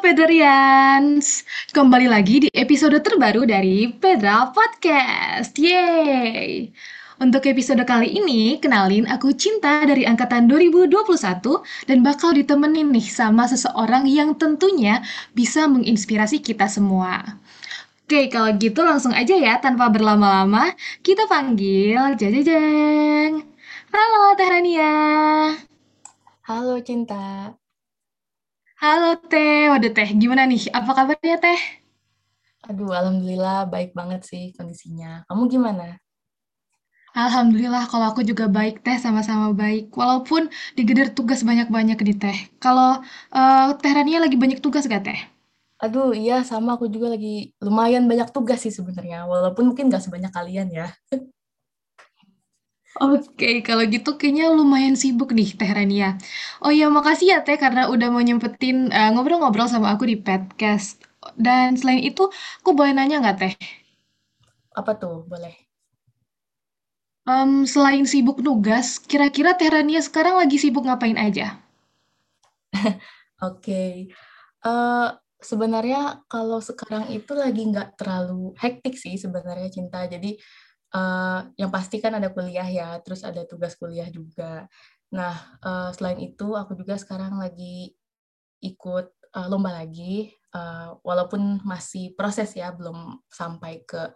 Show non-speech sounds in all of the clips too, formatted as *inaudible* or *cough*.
Pederians, kembali lagi di episode terbaru dari Pedra Podcast. Yeay! Untuk episode kali ini, kenalin aku Cinta dari angkatan 2021 dan bakal ditemenin nih sama seseorang yang tentunya bisa menginspirasi kita semua. Oke, kalau gitu langsung aja ya, tanpa berlama-lama, kita panggil Jajajang. Halo Teh Rania. Halo Cinta. Halo Teh, waduh Teh, gimana nih? Apa kabarnya Teh? Aduh, alhamdulillah baik banget sih kondisinya. Kamu gimana? Alhamdulillah kalau aku juga baik Teh, sama-sama baik. Walaupun digeder tugas banyak-banyak nih Teh. Kalau eh, Teh Rania lagi banyak tugas gak Teh? Aduh, iya sama aku juga lagi lumayan banyak tugas sih sebenarnya. Walaupun mungkin nggak sebanyak kalian ya. *laughs* Oke, kalau gitu kayaknya lumayan sibuk nih Teh Rania. Oh iya, makasih ya Teh karena udah mau nyempetin eh, ngobrol-ngobrol sama aku di podcast. Dan selain itu, aku boleh nanya nggak Teh? Apa tuh? Boleh. Em, selain sibuk nugas, kira-kira Teh Rania sekarang lagi sibuk ngapain aja? *laughs* Oke. Eh, sebenarnya kalau sekarang itu lagi nggak terlalu hektik sih sebenarnya Cinta. Jadi eh, yang pasti kan ada kuliah ya, terus ada tugas kuliah juga. Nah, eh, selain itu aku juga sekarang lagi ikut uh, lomba lagi, uh, walaupun masih proses ya, belum sampai ke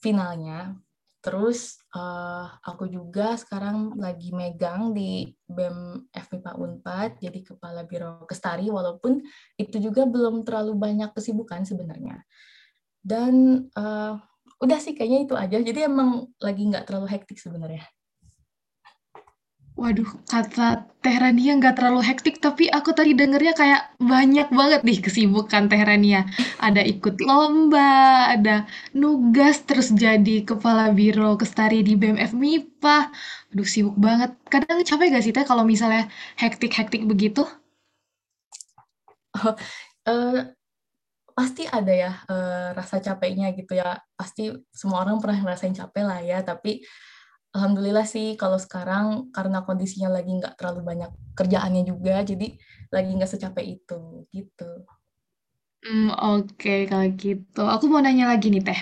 finalnya. Terus uh, aku juga sekarang lagi megang di BEM FMIPA Unpad, jadi Kepala Biro Kestari, walaupun itu juga belum terlalu banyak kesibukan sebenarnya. Dan uh, udah sih kayaknya itu aja, jadi emang lagi nggak terlalu hektik sebenarnya. Waduh, kata Teh Rania nggak terlalu hektik, tapi aku tadi dengernya kayak banyak banget nih kesibukan Teh Rania. Ada ikut lomba, ada nugas, terus jadi kepala biro kestari di BMF MIPA. Aduh, sibuk banget. Kadang capek gak sih Teh kalau misalnya hektik-hektik begitu? Oh, *laughs* uh, pasti ada ya uh, rasa capeknya gitu ya. Pasti semua orang pernah ngerasain capek lah ya, tapi Alhamdulillah sih kalau sekarang karena kondisinya lagi nggak terlalu banyak kerjaannya juga, jadi lagi nggak secapek itu, gitu. Hmm, oke kalau gitu. Aku mau nanya lagi nih Teh.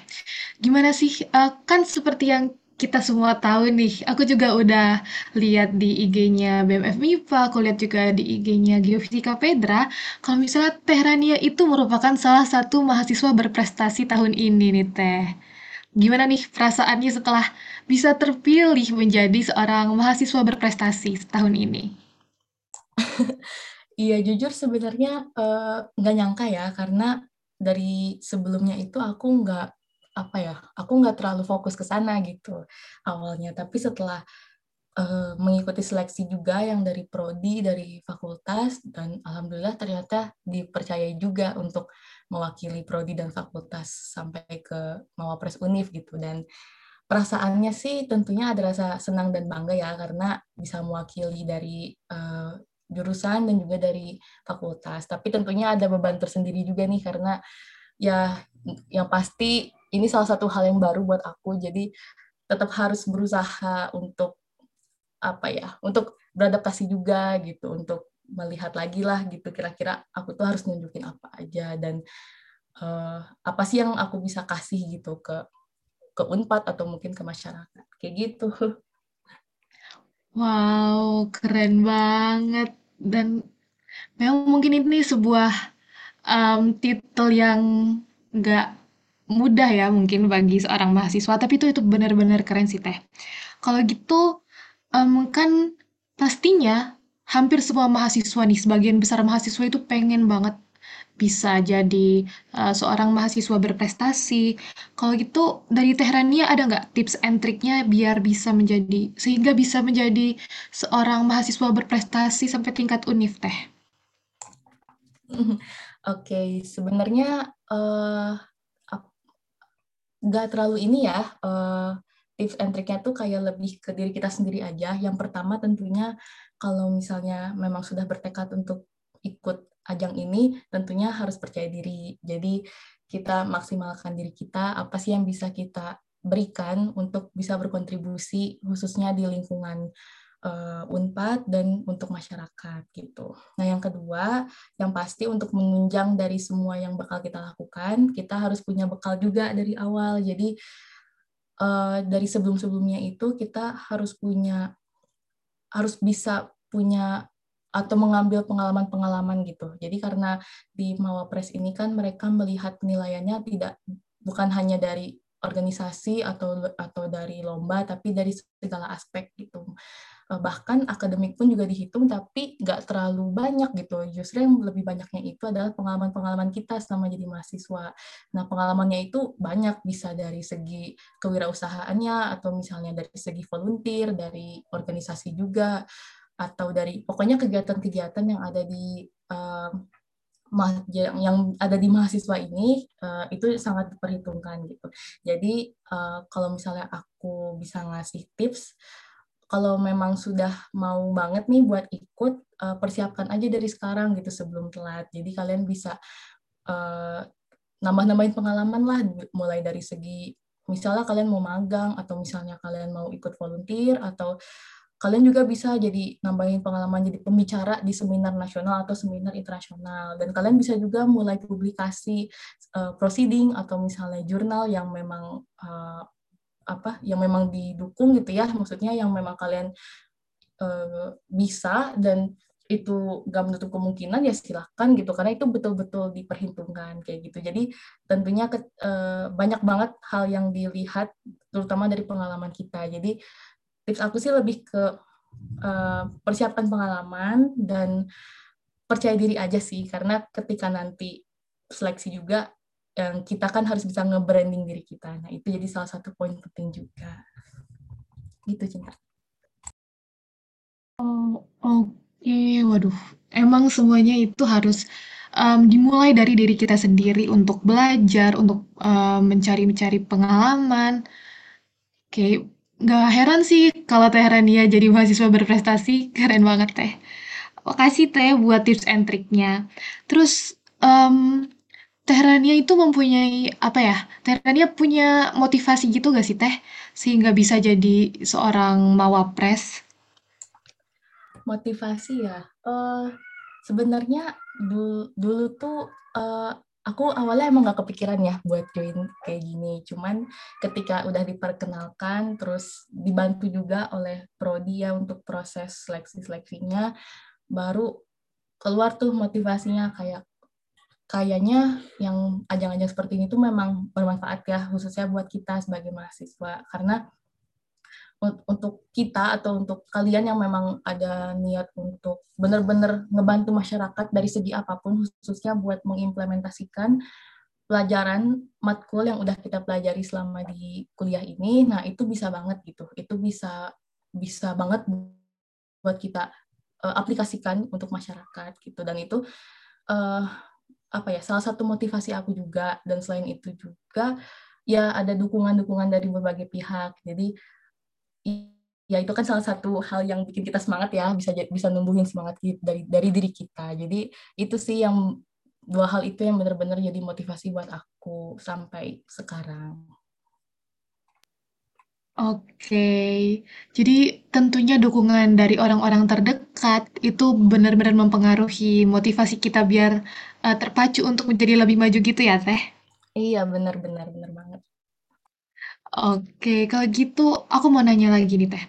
Gimana sih, eh, kan seperti yang kita semua tahu nih, aku juga udah lihat di IG-nya BMF MIPA, aku lihat juga di IG-nya Geofisika Pedra, kalau misalnya Teh Rania itu merupakan salah satu mahasiswa berprestasi tahun ini nih Teh. Gimana nih perasaannya setelah bisa terpilih menjadi seorang mahasiswa berprestasi tahun ini? *laughs* Iya, jujur sebenarnya eh, nggak nyangka ya, karena dari sebelumnya itu aku nggak apa ya, aku nggak terlalu fokus ke sana gitu awalnya. Tapi setelah uh, mengikuti seleksi juga yang dari prodi, dari fakultas, dan alhamdulillah ternyata dipercayai juga untuk mewakili prodi dan fakultas sampai ke Mawapres Unif gitu. Dan perasaannya sih tentunya ada rasa senang dan bangga ya karena bisa mewakili dari uh, jurusan dan juga dari fakultas. Tapi tentunya ada beban tersendiri juga nih karena ya yang pasti ini salah satu hal yang baru buat aku. Jadi tetap harus berusaha untuk apa ya untuk beradaptasi juga gitu untuk melihat lagi lah gitu kira-kira aku tuh harus nunjukin apa aja dan uh, apa sih yang aku bisa kasih gitu ke ke Unpad atau mungkin ke masyarakat kayak gitu. Wow, keren banget. Dan memang mungkin ini sebuah um, titel yang nggak mudah ya mungkin bagi seorang mahasiswa, tapi itu itu benar-benar keren sih Teh. Kalau gitu, em, kan pastinya hampir semua mahasiswa nih, sebagian besar mahasiswa itu pengen banget bisa jadi uh, seorang mahasiswa berprestasi. Kalau gitu dari Tehrania ada nggak tips and triknya biar bisa menjadi sehingga bisa menjadi seorang mahasiswa berprestasi sampai tingkat univ teh? *laughs* Oke, okay. sebenarnya uh, nggak terlalu ini ya uh, tips and triknya tuh kayak lebih ke diri kita sendiri aja. Yang pertama tentunya kalau misalnya memang sudah bertekad untuk ikut ajang ini, tentunya harus percaya diri. Jadi kita maksimalkan diri kita, apa sih yang bisa kita berikan untuk bisa berkontribusi khususnya di lingkungan uh, Unpad dan untuk masyarakat gitu. Nah, yang kedua, yang pasti untuk menunjang dari semua yang bakal kita lakukan, kita harus punya bekal juga dari awal. Jadi uh, dari sebelum-sebelumnya itu kita harus punya harus bisa punya atau mengambil pengalaman-pengalaman gitu. Jadi karena di Mawapres ini kan mereka melihat penilaiannya tidak bukan hanya dari organisasi atau atau dari lomba tapi dari segala aspek gitu bahkan akademik pun juga dihitung tapi nggak terlalu banyak gitu justru yang lebih banyaknya itu adalah pengalaman-pengalaman kita selama jadi mahasiswa nah pengalamannya itu banyak bisa dari segi kewirausahaannya atau misalnya dari segi volunteer dari organisasi juga atau dari pokoknya kegiatan-kegiatan yang ada di uh, yang, ada di mahasiswa ini uh, itu sangat diperhitungkan gitu. Jadi kalau misalnya aku bisa ngasih tips, kalau memang sudah mau banget nih buat ikut, uh, persiapkan aja dari sekarang gitu sebelum telat. Jadi kalian bisa uh, nambah-nambahin pengalaman lah, mulai dari segi misalnya kalian mau magang atau misalnya kalian mau ikut volunteer atau kalian juga bisa jadi nambahin pengalaman jadi pembicara di seminar nasional atau seminar internasional dan kalian bisa juga mulai publikasi uh, proceeding atau misalnya jurnal yang memang uh, apa yang memang didukung gitu ya maksudnya yang memang kalian uh, bisa dan itu gak menutup kemungkinan ya silahkan gitu karena itu betul-betul diperhitungkan kayak gitu. Jadi tentunya ke, uh, banyak banget hal yang dilihat terutama dari pengalaman kita. Jadi tips aku sih lebih ke uh, persiapkan pengalaman dan percaya diri aja sih karena ketika nanti seleksi juga yang kita kan harus bisa nge-branding diri kita. Nah, itu jadi salah satu poin penting juga. Gitu, Cinta. Oh, oke. Okay. Waduh, emang semuanya itu harus um, dimulai dari diri kita sendiri untuk belajar, untuk um, mencari-mencari pengalaman. Oke, okay. Nggak heran sih kalau Teh Rania jadi mahasiswa berprestasi, keren banget Teh. Makasih Teh buat tips and triknya. Terus, um, Teh Rania itu mempunyai, apa ya, Teh Rania punya motivasi gitu gak sih Teh? Sehingga bisa jadi seorang mawapres? Motivasi ya? Uh, sebenarnya dulu, dulu tuh uh, aku awalnya emang gak kepikiran ya buat join kayak gini. Cuman ketika udah diperkenalkan, terus dibantu juga oleh Prodi ya untuk proses seleksi-seleksinya, baru keluar tuh motivasinya kayak kayaknya yang ajang-ajang seperti ini tuh memang bermanfaat ya khususnya buat kita sebagai mahasiswa. Karena untuk kita atau untuk kalian yang memang ada niat untuk benar-benar ngebantu masyarakat dari segi apa pun khususnya buat mengimplementasikan pelajaran matkul yang udah kita pelajari selama di kuliah ini nah itu bisa banget gitu. Itu bisa bisa banget buat kita uh, aplikasikan untuk masyarakat gitu. Dan itu uh, apa ya salah satu motivasi aku juga dan selain itu juga ya ada dukungan-dukungan dari berbagai pihak. Jadi ya itu kan salah satu hal yang bikin kita semangat ya bisa bisa numbuhin semangat dari dari diri kita. Jadi itu sih yang dua hal itu yang benar-benar jadi motivasi buat aku sampai sekarang. Oke, jadi tentunya dukungan dari orang-orang terdekat itu benar-benar mempengaruhi motivasi kita biar uh, terpacu untuk menjadi lebih maju gitu ya, Teh? Iya, benar-benar benar banget. Oke, kalau gitu aku mau nanya lagi nih Teh.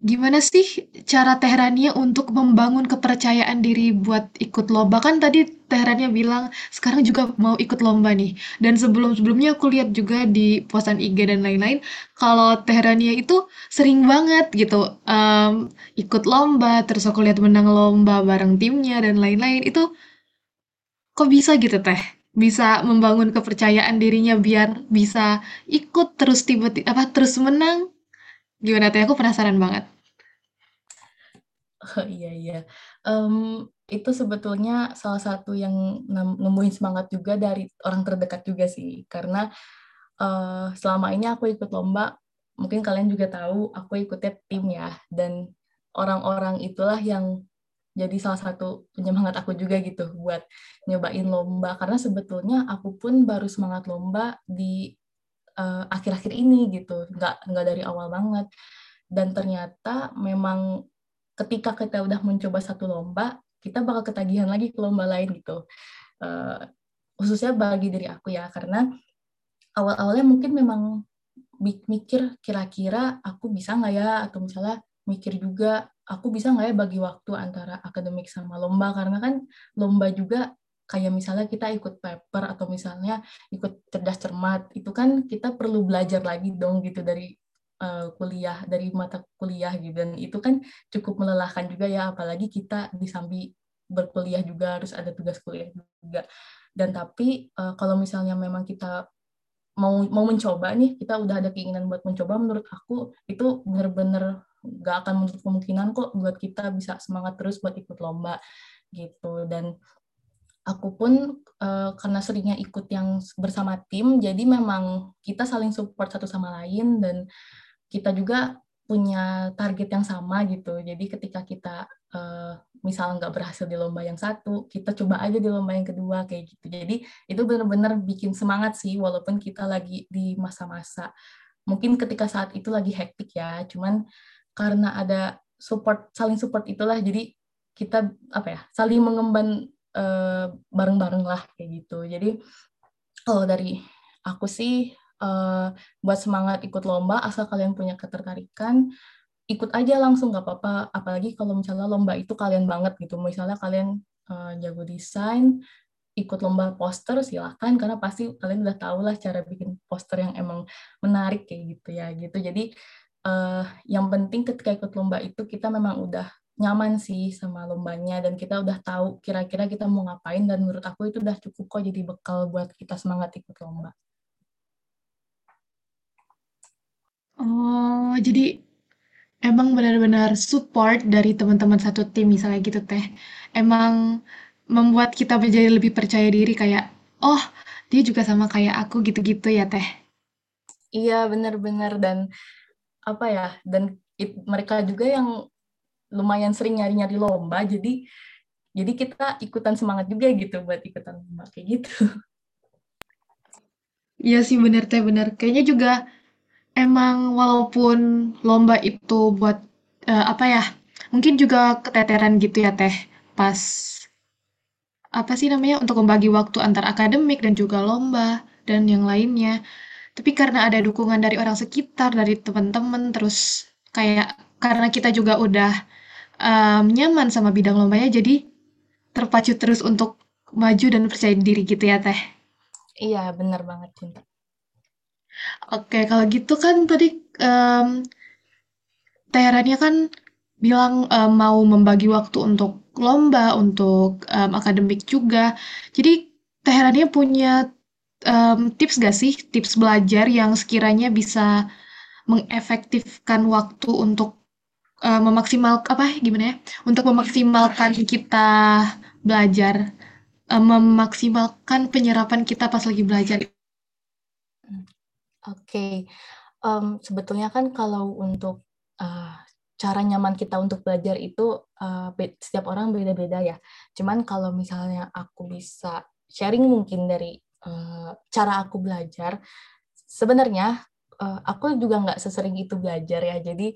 Gimana sih cara Teh Rania untuk membangun kepercayaan diri buat ikut lomba? Kan tadi Teh Rania bilang sekarang juga mau ikut lomba nih. Dan sebelum-sebelumnya aku lihat juga di postan IG dan lain-lain, kalau Teh Rania itu sering banget gitu um, ikut lomba, terus aku lihat menang lomba bareng timnya dan lain-lain. Itu kok bisa gitu Teh? Bisa membangun kepercayaan dirinya biar bisa ikut terus tiba-tiba apa terus menang? Gimana tuh? Aku penasaran banget. Oh *laughs* iya iya. Um, itu sebetulnya salah satu yang nemuin semangat juga dari orang terdekat juga sih. Karena uh, selama ini aku ikut lomba, mungkin kalian juga tahu aku ikutnya tim ya. Dan orang-orang itulah yang jadi salah satu penyemangat aku juga gitu buat nyobain lomba. Karena sebetulnya aku pun baru semangat lomba di eh, akhir-akhir ini gitu. Nggak nggak dari awal banget. Dan ternyata memang ketika kita udah mencoba satu lomba kita bakal ketagihan lagi ke lomba lain gitu. Uh, khususnya bagi diri aku ya. Karena awal-awalnya mungkin memang mikir kira-kira aku bisa nggak ya? Atau misalnya mikir juga aku bisa nggak ya bagi waktu antara akademik sama lomba? Karena kan lomba juga kayak misalnya kita ikut paper atau misalnya ikut cerdas cermat itu kan kita perlu belajar lagi dong gitu dari uh, kuliah dari mata kuliah gitu. Dan itu kan cukup melelahkan juga ya apalagi kita disambi berkuliah juga harus ada tugas kuliah juga. Dan tapi uh, kalau misalnya memang kita mau mau mencoba nih kita udah ada keinginan buat mencoba menurut aku itu bener-bener gak akan menutup kemungkinan kok buat kita bisa semangat terus buat ikut lomba gitu. Dan aku pun uh, karena seringnya ikut yang bersama tim, jadi memang kita saling support satu sama lain dan kita juga punya target yang sama gitu. Jadi ketika kita uh, misalnya nggak berhasil di lomba yang satu, kita coba aja di lomba yang kedua kayak gitu. Jadi itu benar-benar bikin semangat sih, walaupun kita lagi di masa-masa mungkin ketika saat itu lagi hektik ya. Cuman karena ada support saling support itulah, jadi kita apa ya saling mengemban Eh, bareng-bareng lah kayak gitu. Jadi kalau dari aku sih uh, buat semangat ikut lomba asal kalian punya ketertarikan ikut aja langsung nggak apa-apa. Apalagi kalau misalnya lomba itu kalian banget gitu. Misalnya kalian uh, jago desain ikut lomba poster silahkan karena pasti kalian udah tahu lah cara bikin poster yang emang menarik kayak gitu ya gitu. Jadi uh, yang penting ketika ikut lomba itu kita memang udah nyaman sih sama lombanya. Dan kita udah tahu kira-kira kita mau ngapain. Dan menurut aku itu udah cukup kok jadi bekal buat kita semangat ikut lomba. Oh, jadi emang benar-benar support dari teman-teman satu tim misalnya gitu teh. Emang membuat kita menjadi lebih percaya diri kayak, oh dia juga sama kayak aku gitu-gitu ya teh. Iya benar-benar dan apa ya dan it, mereka juga yang lumayan sering nyari-nyari lomba jadi jadi kita ikutan semangat juga gitu buat ikutan lomba kayak gitu. Iya sih bener teh bener. Kayaknya juga emang walaupun lomba itu buat uh, apa ya? Mungkin juga keteteran gitu ya teh pas apa sih namanya untuk membagi waktu antar akademik dan juga lomba dan yang lainnya. Tapi karena ada dukungan dari orang sekitar, dari teman-teman, terus kayak karena kita juga udah um, nyaman sama bidang lombanya, jadi terpacu terus untuk maju dan percaya diri gitu ya, Teh? Iya, benar banget, Cinta. Oke, kalau gitu kan tadi um, kan bilang um, mau membagi waktu untuk lomba, untuk um, akademik juga. Jadi Teh Rania punya um, tips gak sih, tips belajar yang sekiranya bisa mengefektifkan waktu untuk uh, memaksimal apa gimana ya untuk memaksimalkan kita belajar uh, memaksimalkan penyerapan kita pas lagi belajar. Oke, okay. um, sebetulnya kan kalau untuk uh, cara nyaman kita untuk belajar itu uh, setiap orang beda-beda ya. Cuman kalau misalnya aku bisa sharing mungkin dari uh, cara aku belajar, sebenarnya uh, aku juga nggak sesering itu belajar ya. Jadi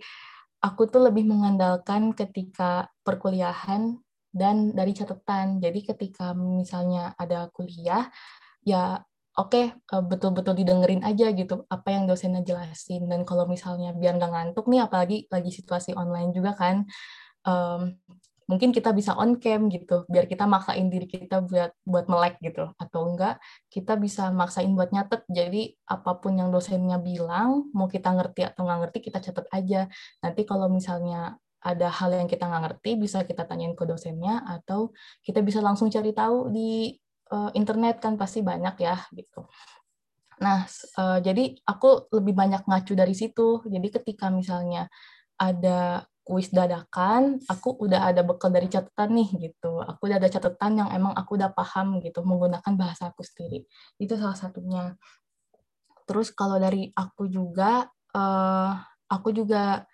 aku tuh lebih mengandalkan ketika perkuliahan dan dari catatan. Jadi ketika misalnya ada kuliah, ya oke okay, eh, betul-betul didengerin aja gitu apa yang dosennya jelasin. Dan kalau misalnya biar nggak ngantuk nih, apalagi lagi situasi online juga kan, um, mungkin kita bisa on cam gitu biar kita maksain diri kita buat buat melek gitu. Atau enggak kita bisa maksain buat nyatet. Jadi apa pun yang dosennya bilang mau kita ngerti atau nggak ngerti kita catat aja. Nanti kalau misalnya ada hal yang kita nggak ngerti bisa kita tanyain ke dosennya atau kita bisa langsung cari tahu di uh, internet kan pasti banyak ya gitu nah uh, jadi aku lebih banyak ngacu dari situ jadi ketika misalnya ada kuis dadakan, aku udah ada bekal dari catatan nih gitu. Aku udah ada catatan yang emang aku udah paham gitu menggunakan bahasa aku sendiri. Itu salah satunya. Terus kalau dari aku juga, uh, aku juga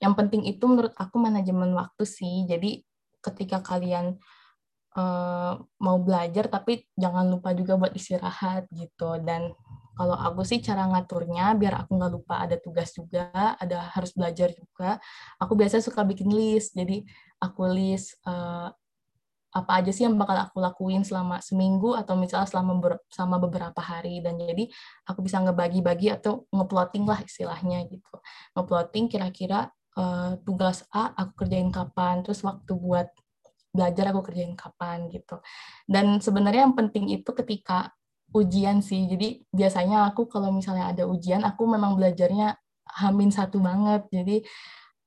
yang penting itu menurut aku manajemen waktu sih. Jadi ketika kalian uh, mau belajar, tapi jangan lupa juga buat istirahat gitu. Dan kalau aku sih cara ngaturnya biar aku nggak lupa ada tugas juga, ada harus belajar juga. Aku biasanya suka bikin list. Jadi aku list uh, apa aja sih yang bakal aku lakuin selama seminggu atau misalnya selama ber, beberapa hari dan jadi aku bisa ngebagi-bagi atau ngeplotting lah istilahnya gitu ngeplotting kira-kira uh, tugas A aku kerjain kapan terus waktu buat belajar aku kerjain kapan gitu dan sebenarnya yang penting itu ketika ujian sih. Jadi biasanya aku kalau misalnya ada ujian, aku memang belajarnya hamin satu banget. Jadi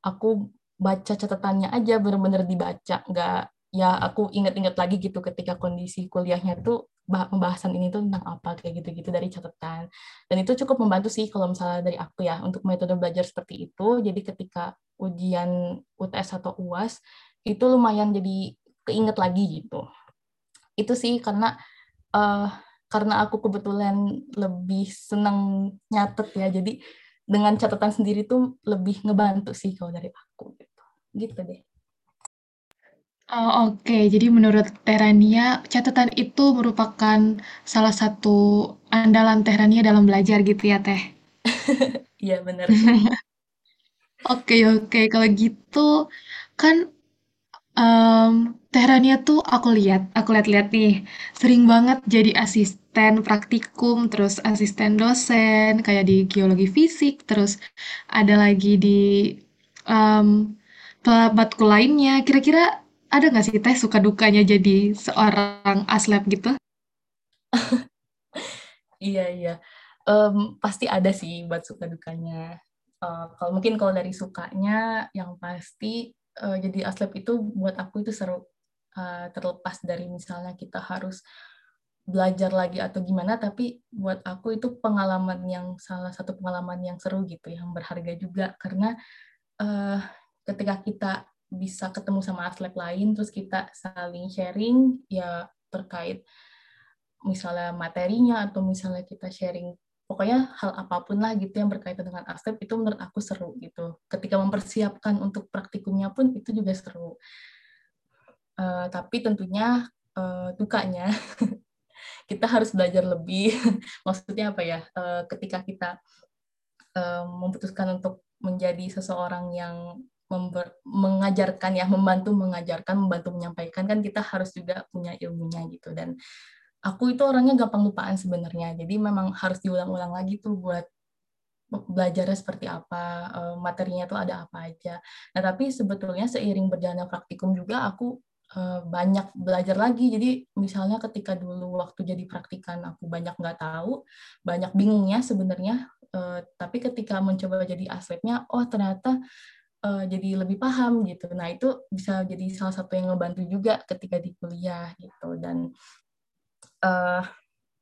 aku baca catatannya aja bener-bener dibaca, nggak ya aku inget-inget lagi gitu ketika kondisi kuliahnya tuh pembahasan ini tuh tentang apa kayak gitu-gitu dari catatan. Dan itu cukup membantu sih kalau misalnya dari aku ya untuk metode belajar seperti itu. Jadi ketika ujian UTS atau UAS itu lumayan jadi keinget lagi gitu. Itu sih karena uh, karena aku kebetulan lebih senang nyatet ya jadi dengan catatan sendiri tuh lebih ngebantu sih kalau dari aku gitu gitu deh Oh, Oke, jadi menurut Terania, catatan itu merupakan salah satu andalan Terania dalam belajar gitu ya, Teh? *laughs* iya benar *laughs* Oke, oke. Kalau gitu, kan um, Terania tuh aku lihat, aku lihat-lihat nih, sering banget jadi asisten praktikum, terus asisten dosen, kayak di geologi fisik, terus ada lagi di um, matkul lainnya. Kira-kira ada nggak sih Teh suka dukanya jadi seorang aslab gitu? *laughs* iya iya um, pasti ada sih buat suka dukanya uh, kalau mungkin kalau dari sukanya yang pasti uh, jadi aslep itu buat aku itu seru. Uh, terlepas dari misalnya kita harus belajar lagi atau gimana tapi buat aku itu pengalaman yang salah satu pengalaman yang seru gitu yang berharga juga. Karena uh, ketika kita bisa ketemu sama atlet lain terus kita saling sharing ya terkait misalnya materinya atau misalnya kita sharing pokoknya hal apa pun lah gitu yang berkaitan dengan aslep itu menurut aku seru gitu. Ketika mempersiapkan untuk praktikumnya pun itu juga seru. Uh, tapi tentunya uh, dukanya *laughs* kita harus belajar lebih. *laughs* Maksudnya apa ya? Uh, ketika kita uh, memutuskan untuk menjadi seseorang yang member, mengajarkan ya membantu mengajarkan membantu menyampaikan kan kita harus juga punya ilmunya gitu. Dan aku itu orangnya gampang lupaan sebenarnya. Jadi memang harus diulang-ulang lagi tuh buat belajarnya seperti apa, eh, materinya tuh ada apa aja. Nah, tapi sebetulnya seiring berjalannya praktikum juga aku eh, banyak belajar lagi. Jadi misalnya ketika dulu waktu jadi praktikan aku banyak nggak tahu, banyak bingungnya sebenarnya. Eh, tapi ketika mencoba jadi asetnya, oh ternyata jadi lebih paham gitu. Nah itu bisa jadi salah satu yang ngebantu juga ketika di kuliah gitu. Dan uh,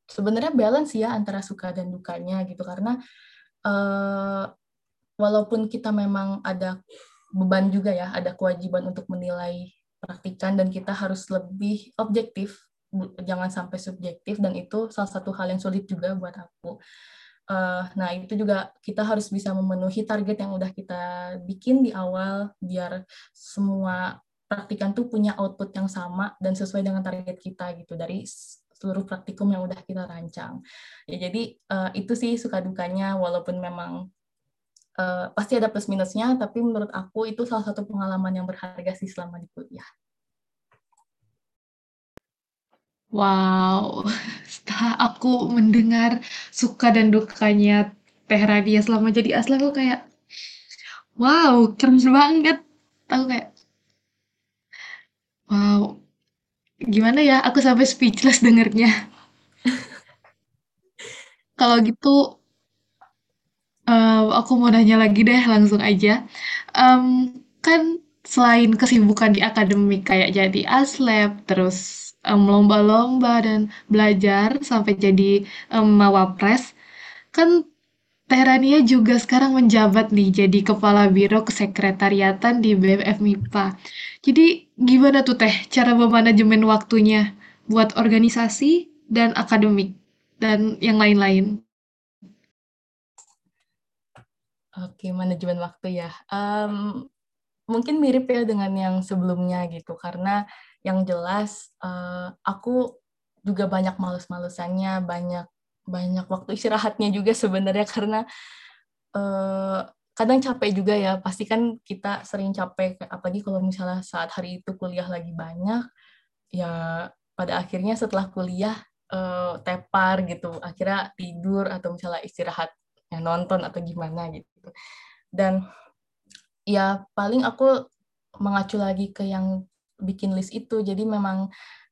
sebenarnya balance ya antara suka dan dukanya gitu. Karena uh, walaupun kita memang ada beban juga ya ada kewajiban untuk menilai praktikan dan kita harus lebih objektif jangan sampai subjektif dan itu salah satu hal yang sulit juga buat aku. Uh, nah itu juga kita harus bisa memenuhi target yang udah kita bikin di awal biar semua praktikan tuh punya output yang sama dan sesuai dengan target kita gitu. Dari seluruh praktikum yang udah kita rancang. Ya, jadi uh, itu sih suka dukanya walaupun memang uh, pasti ada plus minusnya, tapi menurut aku itu salah satu pengalaman yang berharga sih selama di kuliah. Wow, setelah aku mendengar suka dan dukanya Teh Radia selama jadi asli, aku kayak, wow, keren banget. Aku kayak, wow, Gimana ya, aku sampai speechless dengernya. *laughs* Kalau gitu, eee, aku mau nanya lagi deh, langsung aja. Mmm, kan selain kesibukan di akademik kayak jadi aslab, terus, mmm, lomba-lomba dan belajar sampai jadi, mmm, mawapres, kan Teh juga sekarang menjabat nih jadi Kepala Biro Kesekretariatan di BMF MIPA. Jadi gimana tuh Teh cara memanajemen waktunya buat organisasi dan akademik dan yang lain-lain? Oke, manajemen waktu ya. Um, mungkin mirip ya dengan yang sebelumnya gitu, karena yang jelas uh, aku juga banyak males-malesannya, banyak banyak waktu istirahatnya juga sebenarnya karena uh, kadang capek juga ya. Pasti kan kita sering capek apalagi kalau misalnya saat hari itu kuliah lagi banyak ya pada akhirnya setelah kuliah uh, tepar gitu. Akhirnya tidur atau misalnya istirahat ya nonton atau gimana gitu. Dan ya paling aku mengacu lagi ke yang bikin list itu. Jadi memang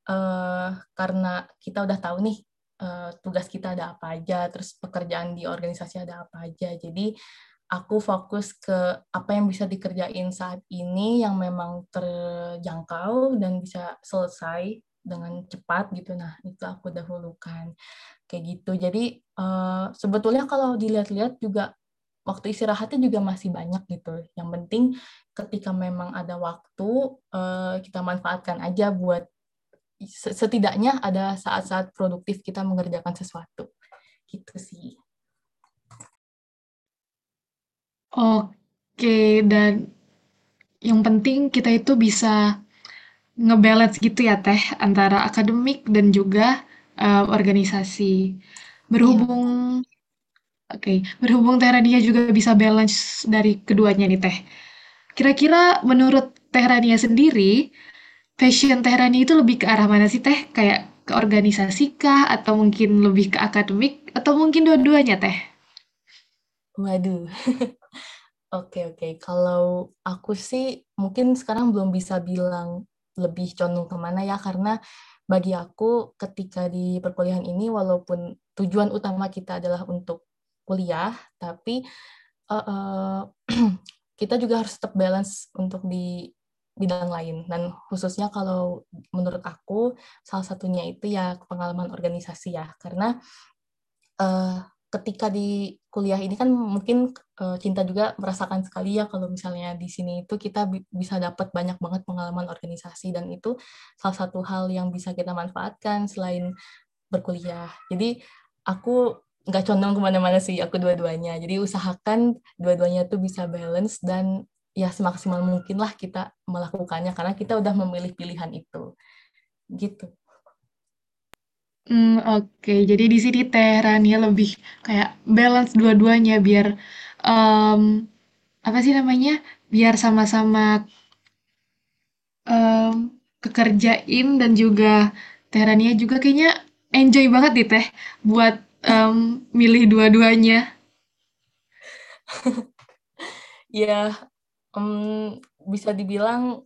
uh, karena kita udah tahu nih uh, tugas kita ada apa aja terus pekerjaan di organisasi ada apa aja. Jadi aku fokus ke apa yang bisa dikerjain saat ini yang memang terjangkau dan bisa selesai dengan cepat gitu. Nah itu aku dahulukan. Kayak gitu. Jadi uh, sebetulnya kalau dilihat-lihat juga waktu istirahatnya juga masih banyak gitu. Yang penting ketika memang ada waktu uh, kita manfaatkan aja buat setidaknya ada saat-saat produktif kita mengerjakan sesuatu. Gitu sih. Oke, dan yang penting kita itu bisa ngebalance gitu ya Teh antara akademik dan juga uh, organisasi. Berhubung iya. Oke, berhubung Teh Rania juga bisa balance dari keduanya nih Teh. Kira-kira menurut Teh Rania sendiri, passion Teh Rania itu lebih ke arah mana sih Teh? Kayak ke organisasi kah? Atau mungkin lebih ke akademik? Atau mungkin dua-duanya Teh? Waduh. *laughs* Oke, oke. Kalau aku sih mungkin sekarang belum bisa bilang lebih condong ke mana ya, karena bagi aku ketika di perkuliahan ini, walaupun tujuan utama kita adalah untuk kuliah, tapi uh, uh, *clears throat* kita juga harus tetap balance untuk di bidang lain. Dan khususnya kalau menurut aku, salah satunya itu ya pengalaman organisasi ya. Karena uh, ketika di kuliah ini kan mungkin uh, cinta juga merasakan sekali ya kalau misalnya di sini itu kita bi bisa dapat banyak banget pengalaman organisasi dan itu salah satu hal yang bisa kita manfaatkan selain berkuliah. Jadi aku nggak condong ke mana-mana sih aku dua-duanya jadi usahakan dua-duanya tuh bisa balance dan ya semaksimal mungkin lah kita melakukannya karena kita udah memilih pilihan itu gitu Hmm, oke. Jadi di sini Teh Rania lebih kayak balance dua-duanya biar um, apa sih namanya? Biar sama-sama um, kekerjain dan juga Teh Rania juga kayaknya enjoy banget nih Teh buat um, milih dua-duanya? *laughs* ya, um, bisa dibilang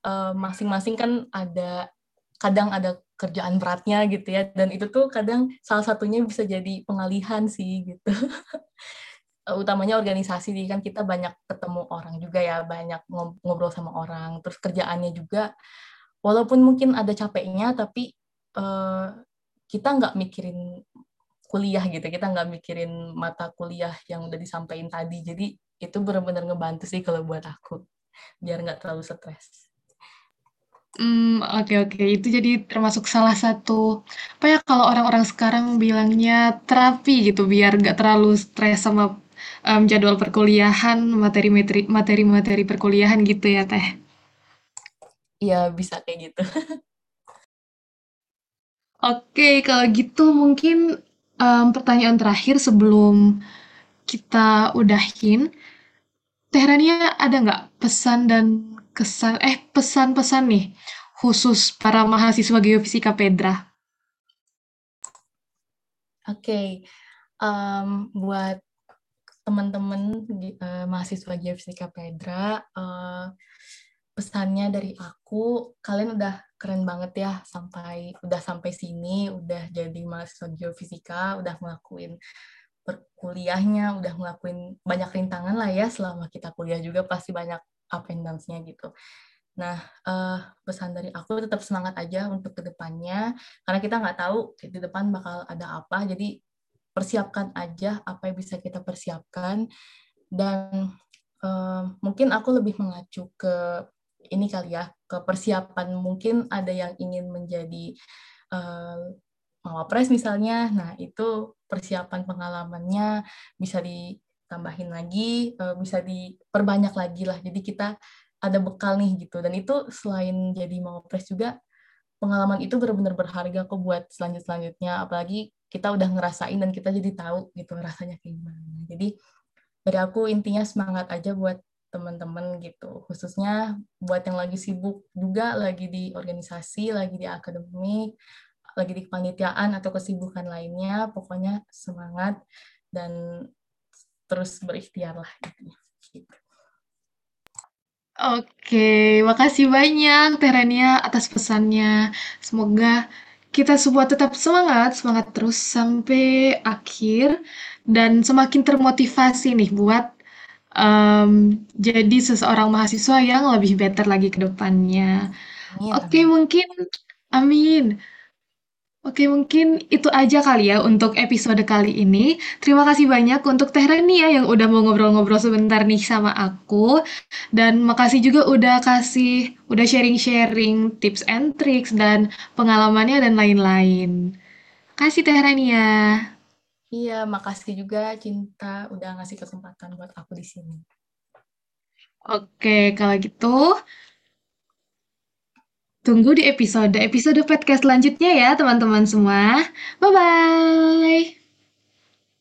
masing masing-masing kan ada kadang ada kerjaan beratnya gitu ya. Dan itu tuh kadang salah satunya bisa jadi pengalihan sih gitu. *laughs* Utamanya organisasi sih kan kita banyak ketemu orang juga ya banyak ngobrol sama orang. Terus kerjaannya juga walaupun mungkin ada capeknya tapi uh, kita nggak mikirin kuliah gitu kita nggak mikirin mata kuliah yang udah disampaikan tadi jadi itu benar-benar ngebantu sih kalau buat aku biar nggak terlalu stres. Hmm, oke oke. Itu jadi termasuk salah satu, apa ya, kalau orang-orang sekarang bilangnya terapi gitu, biar nggak terlalu stres sama um, jadwal perkuliahan, materi-materi materi-materi perkuliahan gitu ya, Teh? Iya, bisa kayak gitu. *laughs* Oke, kalau gitu mungkin um, pertanyaan terakhir sebelum kita udahin. Teh Rania ada nggak pesan dan kesan, eh pesan-pesan nih khusus para mahasiswa geofisika Pedra? Oke, um, buat teman-teman uh, mahasiswa geofisika Pedra, uh, pesannya dari aku, kalian udah keren banget ya sampai udah sampai sini, udah jadi mahasiswa geofisika, udah ngelakuin perkuliahnya, udah ngelakuin banyak rintangan lah ya selama kita kuliah juga pasti banyak up and downs-nya gitu. Nah, uh, pesan dari aku tetap semangat aja untuk ke depannya, karena kita nggak tahu di depan bakal ada apa, jadi persiapkan aja apa yang bisa kita persiapkan, dan uh, mungkin aku lebih mengacu ke ini kali ya, ke persiapan mungkin ada yang ingin menjadi uh, mawapres misalnya, nah itu persiapan pengalamannya bisa ditambahin lagi, eh, bisa diperbanyak lagi lah. Jadi kita ada bekal nih gitu. Dan itu selain jadi mawapres juga pengalaman itu benar-benar berharga kok buat selanjut selanjutnya. Apalagi kita udah ngerasain dan kita jadi tahu gitu rasanya kayak gimana. Jadi dari aku intinya semangat aja buat teman-teman gitu khususnya buat yang lagi sibuk juga lagi di organisasi lagi di akademik lagi di kepanitiaan atau kesibukan lainnya pokoknya semangat dan terus berikhtiar lah gitu. Oke, makasih banyak Terania atas pesannya. Semoga kita semua tetap semangat, semangat terus sampai akhir dan semakin termotivasi nih buat em, jadi seseorang mahasiswa yang lebih better lagi ke depannya. Amin, Oke, amin. mungkin amin. Oke, mungkin itu aja kali ya untuk episode kali ini. Terima kasih banyak untuk Teh Reni ya yang udah mau ngobrol-ngobrol sebentar nih sama aku. Dan makasih juga udah kasih, udah sharing-sharing tips and tricks dan pengalamannya dan lain-lain. Kasih Teh Reni ya. Iya, makasih juga Cinta udah ngasih kesempatan buat aku di sini. Oke, kalau gitu tunggu di episode-episode podcast selanjutnya ya teman-teman semua. Bye-bye!